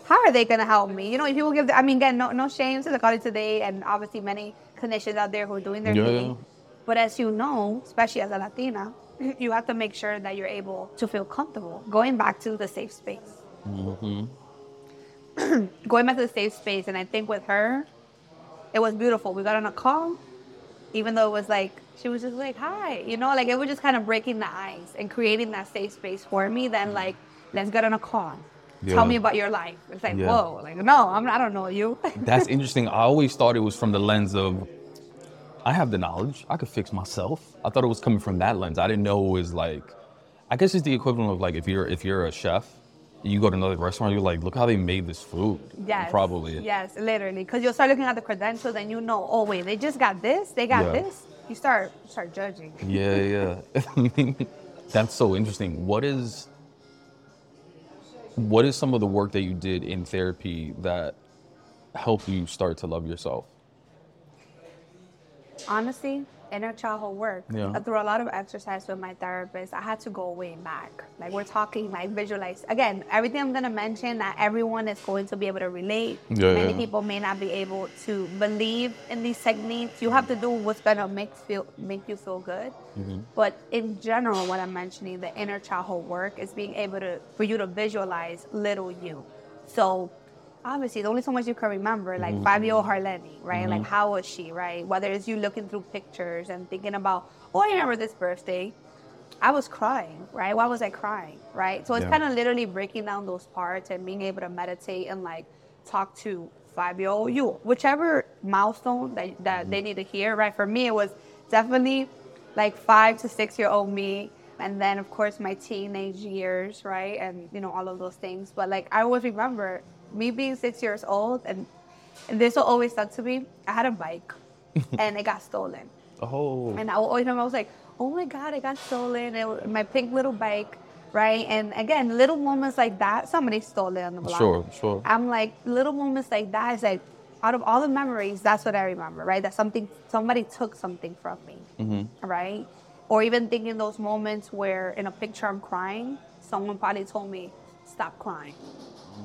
how are they going to help me? You know, if people give, the, I mean, again, no, no shame to the college today, and obviously many clinicians out there who are doing their Yeah, thing. But as you know, especially as a Latina, [laughs] you have to make sure that you're able to feel comfortable. Going back to the safe space. Mm-hmm. [clears throat] Going back to the safe space, and I think with her, it was beautiful. We got on a call, even though it was like she was just like, "Hi," you know, like it was just kind of breaking the ice and creating that safe space for me. Then mm-hmm. like, let's get on a call. Yeah. Tell me about your life. It's like, Yeah. whoa, like no, I'm, I don't know you. That's [laughs] interesting. I always thought it was from the lens of I have the knowledge. I could fix myself. I thought it was coming from that lens. I didn't know it was like I guess it's the equivalent of like if you're if you're a chef, you go to another restaurant, you're like, look how they made this food. Yes. Probably. Yes, literally. Because you'll start looking at the credentials and you know, oh wait, they just got this, they got Yeah. this. You start start judging. [laughs] Yeah, yeah. [laughs] That's so interesting. What is what is some of the work that you did in therapy that helped you start to love yourself? Honestly, inner childhood work. Yeah. Through a lot of exercise with my therapist, I had to go way back. Like we're talking, like visualize. Again, everything I'm gonna mention that everyone is going to be able to relate. Yeah, Many yeah. people may not be able to believe in these techniques. You have to do what's gonna make feel make you feel good. Mm-hmm. But in general, what I'm mentioning, the inner childhood work is being able to for you to visualize little you. So obviously the only so much you can remember, like mm-hmm. five year old Harleny, right? Like mm-hmm. how was she, right? Whether it's you looking through pictures and thinking about, oh, I remember this birthday. I was crying, right? Why was I crying, right? So it's Yeah. kind of literally breaking down those parts and being able to meditate and like talk to five year old you, whichever milestone that, that mm-hmm. they need to hear, right? For me, it was definitely like five to six year old me. And then, of course, my teenage years, right? And, you know, all of those things. But like, I always remember me being six years old, and, and this will always stuck to me. I had a bike [laughs] and it got stolen. Oh. And I always remember I was like, oh my God, it got stolen. It my pink little bike, right? And again, little moments like that, somebody stole it on the block. Sure, sure. I'm like, little moments like that is like, out of all the memories, that's what I remember, right? That something, somebody took something from me, Mm-hmm. right? Or even thinking those moments where in a picture I'm crying, someone probably told me, stop crying,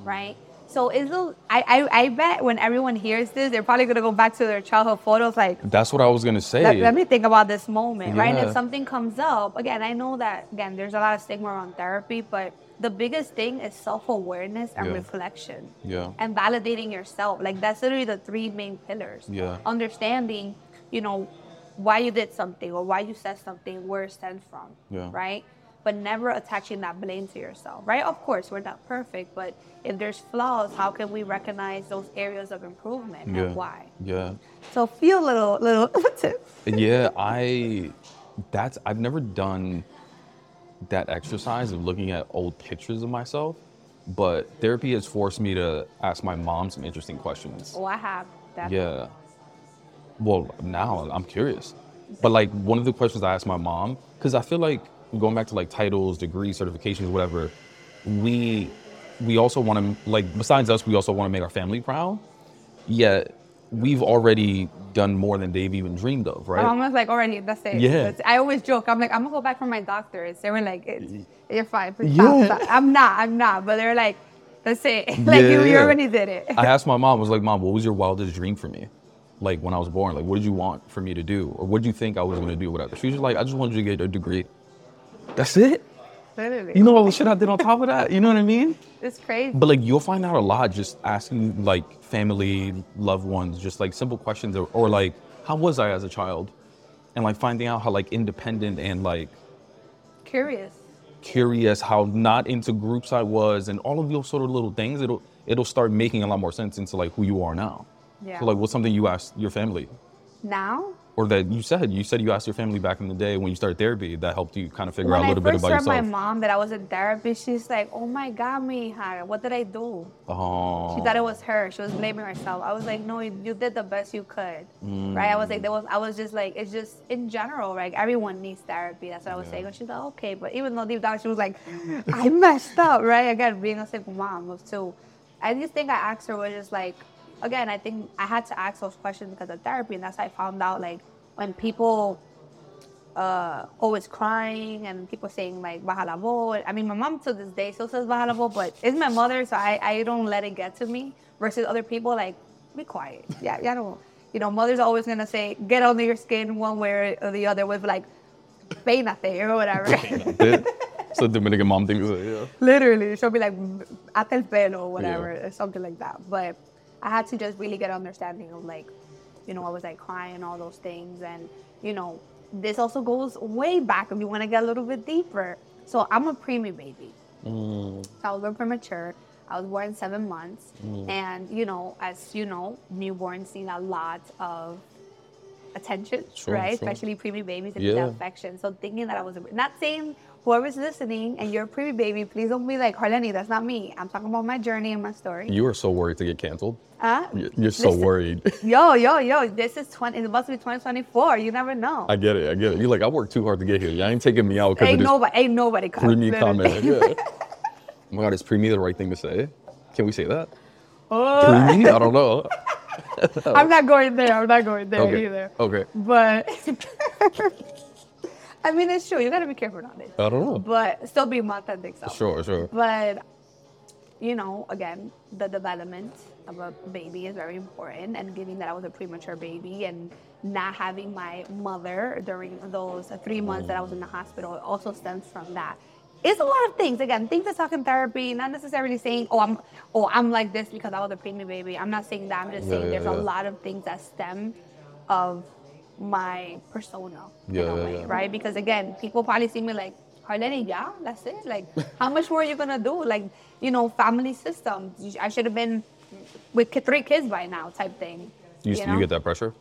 right? So I'll I I, I, I bet when everyone hears this, they're probably gonna go back to their childhood photos like, That's what I was gonna say. let, let me think about this moment, right? And if something comes up, again, I know that again, there's a lot of stigma around therapy, but the biggest thing is self-awareness and Yeah. reflection. Yeah. And validating yourself. Like that's literally the three main pillars. Yeah. Understanding, you know, why you did something or why you said something, where it stems from. Yeah. Right? But never attaching that blame to yourself, right? Of course, we're not perfect, but if there's flaws, how can we recognize those areas of improvement Yeah. and why? Yeah. So feel a little, little. [laughs] It? Yeah, I that's I've never done that exercise of looking at old pictures of myself, but therapy has forced me to ask my mom some interesting questions. Oh, I have that. Yeah. Well, now I'm curious. But like one of the questions I asked my mom, because I feel like going back to like titles, degrees, certifications, whatever, we we also want to like besides us, we also want to make our family proud. Yet we've already done more than they've even dreamed of, right? I'm almost like already. That's it. Yeah. That's- I always joke. I'm like, I'm gonna go back for my doctorate. They were like, it's, you're fine. Stop, Yeah. stop. I'm not. I'm not. But they're like, that's it. [laughs] like you, Yeah, you yeah. already did it. I asked my mom, I was like, Mom, what was your wildest dream for me? Like when I was born, like what did you want for me to do? Or what did you think I was gonna do, whatever. She was like, I just wanted you to get a degree. That's it. Literally. You know all the shit I did on top of that? You know what I mean? it's crazy. But like you'll find out a lot just asking like family, loved ones, just like simple questions or, or like, how was I as a child? And like finding out how like independent and like Curious. curious how not into groups I was and all of those sort of little things, it'll it'll start making a lot more sense into like who you are now. Yeah. So like what's something you asked your family? Now, Or that you said you said you asked your family back in the day when you started therapy that helped you kind of figure when out a I little bit first about heard my mom that I was in therapy, she's like, "Oh my God, mija, what did I do?" Oh. She thought it oh. was her. She was blaming herself. I was like, no, you, you did the best you could, right? I was like, mm. there was, I was just like, it's just in general, right? Everyone needs therapy. That's what I was saying. And she's like, okay, but even though deep down she was like, I messed up, right? Again, being a single mom was too. I just think I asked her was just like, again, I think I had to ask those questions because of therapy, and that's how I found out like when people uh, always crying and people saying like baja la voz. I mean, my mom to this day still says baja la voz, but it's my mother, so I, I don't let it get to me. Versus other people, like be quiet. [laughs] Yeah, yeah, don't. You know, mother's always gonna say get under your skin one way or the other with like peínate or whatever. so Dominican mom thinks yeah. Literally, she'll be like hasta el pelo or whatever, or something like that. But I had to just really get understanding of like, you know, I was like crying and all those things, and you know, this also goes way back if you want to get a little bit deeper. So I'm a preemie baby. Mm. So I was born premature. I was born seven months, mm. and you know, as you know, newborns need a lot of attention, Sure, right? sure. Especially preemie babies and Yeah. affection. So thinking that I was a, not saying whoever's listening and you're a preemie baby, please don't be like Harleny. That's not me. I'm talking about my journey and my story. You were so worried to get canceled. Huh? You- You're so Listen. worried. [laughs] Yo, yo, yo! This is twenty. It must be 2024. You never know. I get it. I get it. You're like, I worked too hard to get here. Y'all ain't taking me out because ain't nobody. Ain't nobody. preemie comment. [laughs] Yeah. oh my God, is preemie the right thing to say? Can we say that? Oh? I don't know. [laughs] I'm not going there. I'm not going there Okay. either. Okay. But I mean, it's true. You gotta be careful nowadays. I don't know. But still be authentic self. Sure, sure. But you know, again, the development of a baby is very important, and given that I was a premature baby and not having my mother during those three months that I was in the mm. hospital also stems from that. It's a lot of things. Again, things to talk in therapy, not necessarily saying, "Oh, I'm, oh, I'm like this because I was a preemie baby." I'm not saying that. I'm just Yeah, saying yeah, there's a lot of things that stem of my persona in a way, yeah. right? Because again, people probably see me like, Harleny, yeah, that's it. Like, how much more are you gonna do? Like, you know, family system. I should have been with three kids by now, type thing. You, you you get that pressure?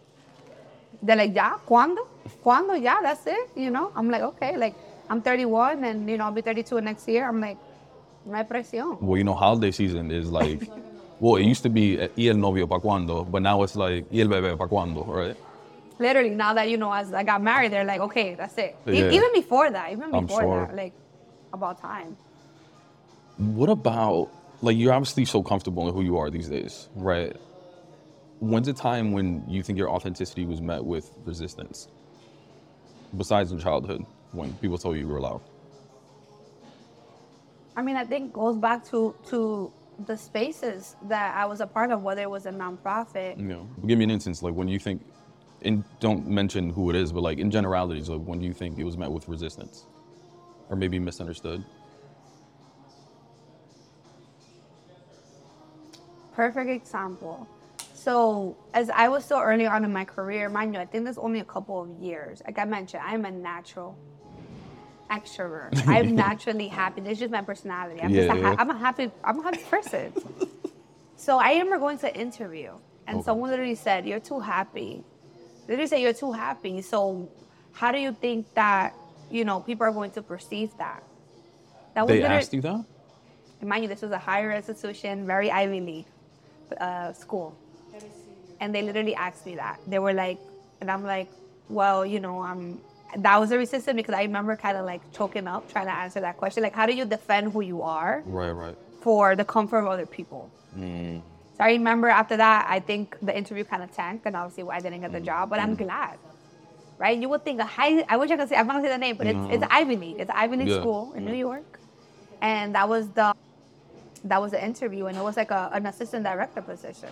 They're like, yeah, cuando? Cuando? Yeah, that's it. You know, I'm like, okay, like, I'm 31 and, you know, I'll be 32 next year. I'm like, no presión. Well, you know, holiday season is like, [laughs] well, it used to be eh, y el novio pa cuando, but now it's like y el bebé pa cuando, right? Literally, now that, you know, as I got married, they're like, okay, that's it. E- even before that, even before sure. that, like, about time. What about like you're obviously so comfortable in who you are these days, right? When's a time when you think your authenticity was met with resistance? Besides in childhood, when people told you you were loud. I mean, I think goes back to to the spaces that I was a part of, whether it was a nonprofit. Know, give me an instance, like when you think, and don't mention who it is, but like in generalities, like when you think it was met with resistance, or maybe misunderstood. Perfect example. So, as I was still early on in my career, mind you, I think there's only a couple of years. Like I mentioned, I'm a natural extrovert. [laughs] I'm naturally happy. It's just my personality. I'm Yeah, just a yeah. I'm a happy I'm a happy person. [laughs] so I remember going to an interview and Okay. someone literally said, You're too happy. They literally said you're too happy. So how do you think that, you know, people are going to perceive that? That They literally- asked you that? and mind you, this was a higher institution, very Ivy League uh, school. And they literally asked me that. They were like, and I'm like, well, you know, I'm. That was a resistance because I remember kind of like choking up trying to answer that question. Like, how do you defend who you are Right, right. for the comfort of other people? Mm. So I remember after that, I think the interview kind of tanked, and obviously I didn't get the job. But I'm glad, right? You would think a high. I wish I could say. I'm not gonna say the name, but it's it's Ivy League. It's Ivy League Yeah, school in yeah. New York, and that was the that was the interview, and it was like a, an assistant director position.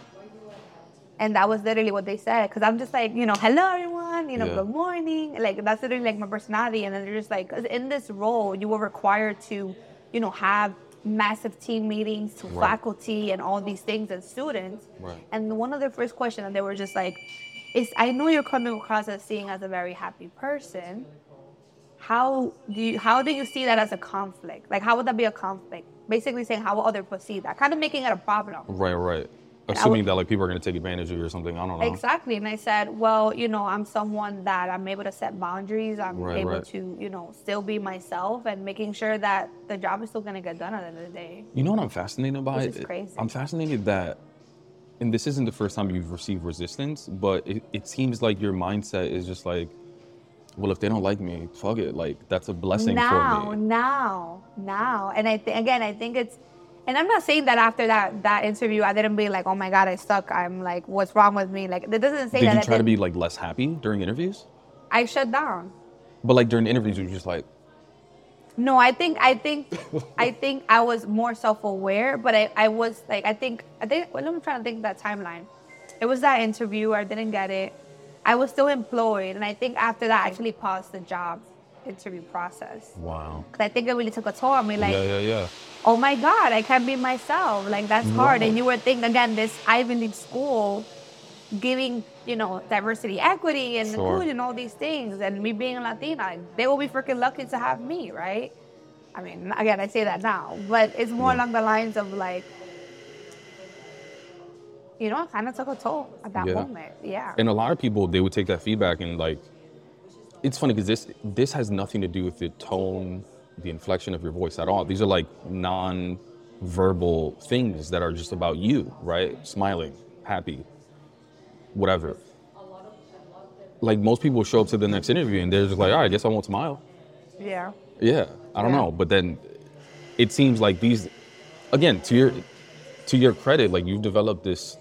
And that was literally what they said, because I'm just like, you know, hello everyone, you know, Yeah. good morning. Like that's literally like my personality, and then they're just like, in this role, you were required to, you know, have massive team meetings to Right. faculty and all these things and students. Right. And one of the first questions, and they were just like, "Is I know you're coming across as seeing as a very happy person. How do you how do you see that as a conflict? Like how would that be a conflict? Basically saying how will other people see that? Kind of making it a problem. Right, right. I Assuming would- that like people are gonna take advantage of you or something. I don't know. Exactly. And I said, well, you know, I'm someone that I'm able to set boundaries. I'm Right, able right. to, you know, still be myself and making sure that the job is still going to get done at the end of the day. You know what I'm fascinated by? It's crazy. I'm fascinated that, and this isn't the first time you've received resistance, but it, it seems like your mindset is just like, well, if they don't like me, fuck it. Like that's a blessing now, for me. now, now. Now. And I think, again, I think it's, and I'm not saying that after that that interview, I didn't be like, oh my God, I suck. I'm like, what's wrong with me? Like, it doesn't say Did that. you I try to be like less happy during interviews? I shut down. But like during interviews, you're just like, No, I think I think I think I was more self-aware, but I, I was like I think I think well, let me try to think that timeline. It was that interview, I didn't get it. I was still employed, and I think after that I actually paused the job interview process. wow. Cause I think it really took a toll on me. Like, yeah, yeah, yeah. oh my God, I can't be myself. Like that's hard. Right. And you would think again, this Ivy League school giving, you know, diversity, equity, and Sure. inclusion, all these things, and me being a Latina, like, they will be freaking lucky to have me, right? I mean, again, I say that now, but it's more along the lines of like, you know, it kind of took a toll at that Yeah. moment. Yeah. And a lot of people, they would take that feedback and like, it's funny because this this has nothing to do with the tone, the inflection of your voice at all. These are like non-verbal things that are just about you, right? Smiling, happy, whatever. Like most people show up to the next interview and they're just like, all right, I guess I won't smile. yeah. Yeah, I don't Yeah. know, but then it seems like these, again, to your to your credit, like you've developed this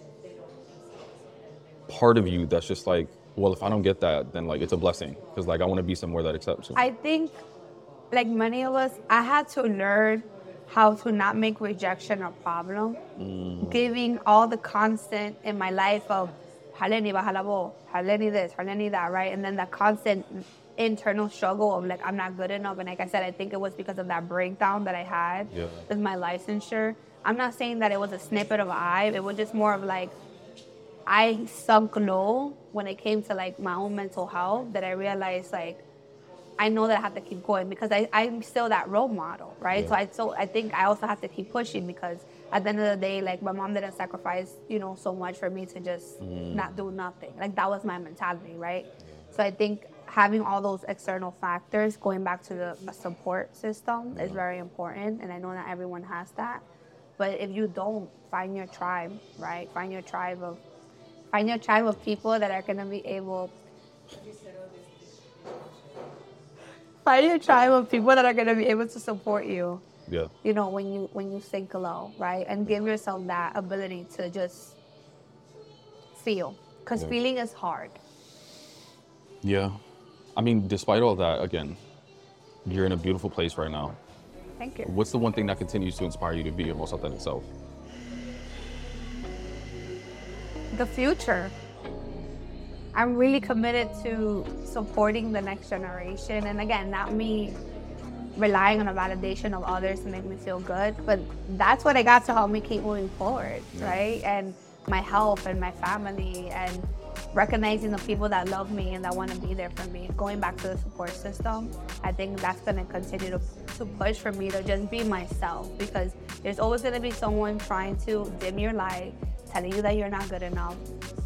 part of you that's just like, well, if I don't get that, then like it's a blessing because like I want to be somewhere that accepts me. I think, like many of us, I had to learn how to not make rejection a problem. Mm. Giving all the constant in my life of Haleni baja la voz, Haleni this, Haleni that, right? And then the constant internal struggle of like, I'm not good enough. And like I said, I think it was because of that breakdown that I had Yeah. with my licensure. I'm not saying that it was a snippet of eye, it was just more of like, I sunk low when it came to like my own mental health that I realized like I know that I have to keep going because I, I'm still that role model, right? Yeah. So I so I think I also have to keep pushing because at the end of the day, like my mom didn't sacrifice, you know, so much for me to just mm. not do nothing. Like that was my mentality, right? So I think having all those external factors, going back to the support system is very important. And I know not everyone has that. But if you don't, find your tribe, right? Find your tribe of find your tribe of people that are gonna be able find your tribe of people that are gonna be able to support you yeah, you know when you when you sink low right and give yourself that ability to just feel because Yeah. feeling is hard yeah. I mean, despite all that, again, you're in a beautiful place right now. Thank you. What's the one thing that continues to inspire you to be your most authentic self? The future. I'm really committed to supporting the next generation. And again, not me relying on a validation of others to make me feel good, but that's what I got to help me keep moving forward, right? And my health and my family and recognizing the people that love me and that want to be there for me. Going back to the support system, I think that's going to continue to, to push for me to just be myself because there's always going to be someone trying to dim your light, telling you that you're not good enough.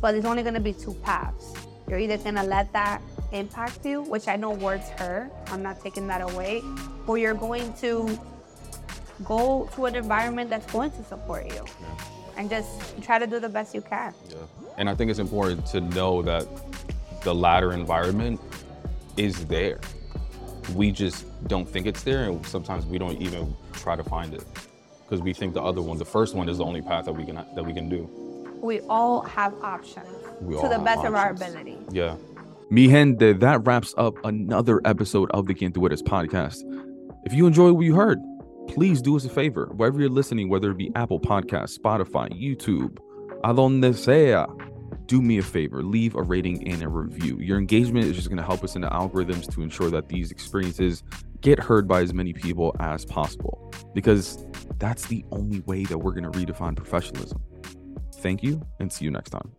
But there's only going to be two paths. You're either going to let that impact you, which I know words hurt, I'm not taking that away, or you're going to go to an environment that's going to support you and just try to do the best you can. Yeah. And I think it's important to know that the latter environment is there. We just don't think it's there, and sometimes we don't even try to find it because we think the other one, the first one, is the only path that we can that we can do. We all have options We to the have best of our ability. Yeah. Mi gente, that wraps up another episode of the Quién Tú Eres podcast. If you enjoyed what you heard, please do us a favor. Wherever you're listening, whether it be Apple Podcasts, Spotify, YouTube, a donde sea, do me a favor, leave a rating and a review. Your engagement is just going to help us in the algorithms to ensure that these experiences get heard by as many people as possible, because that's the only way that we're going to redefine professionalism. Thank you, and see you next time.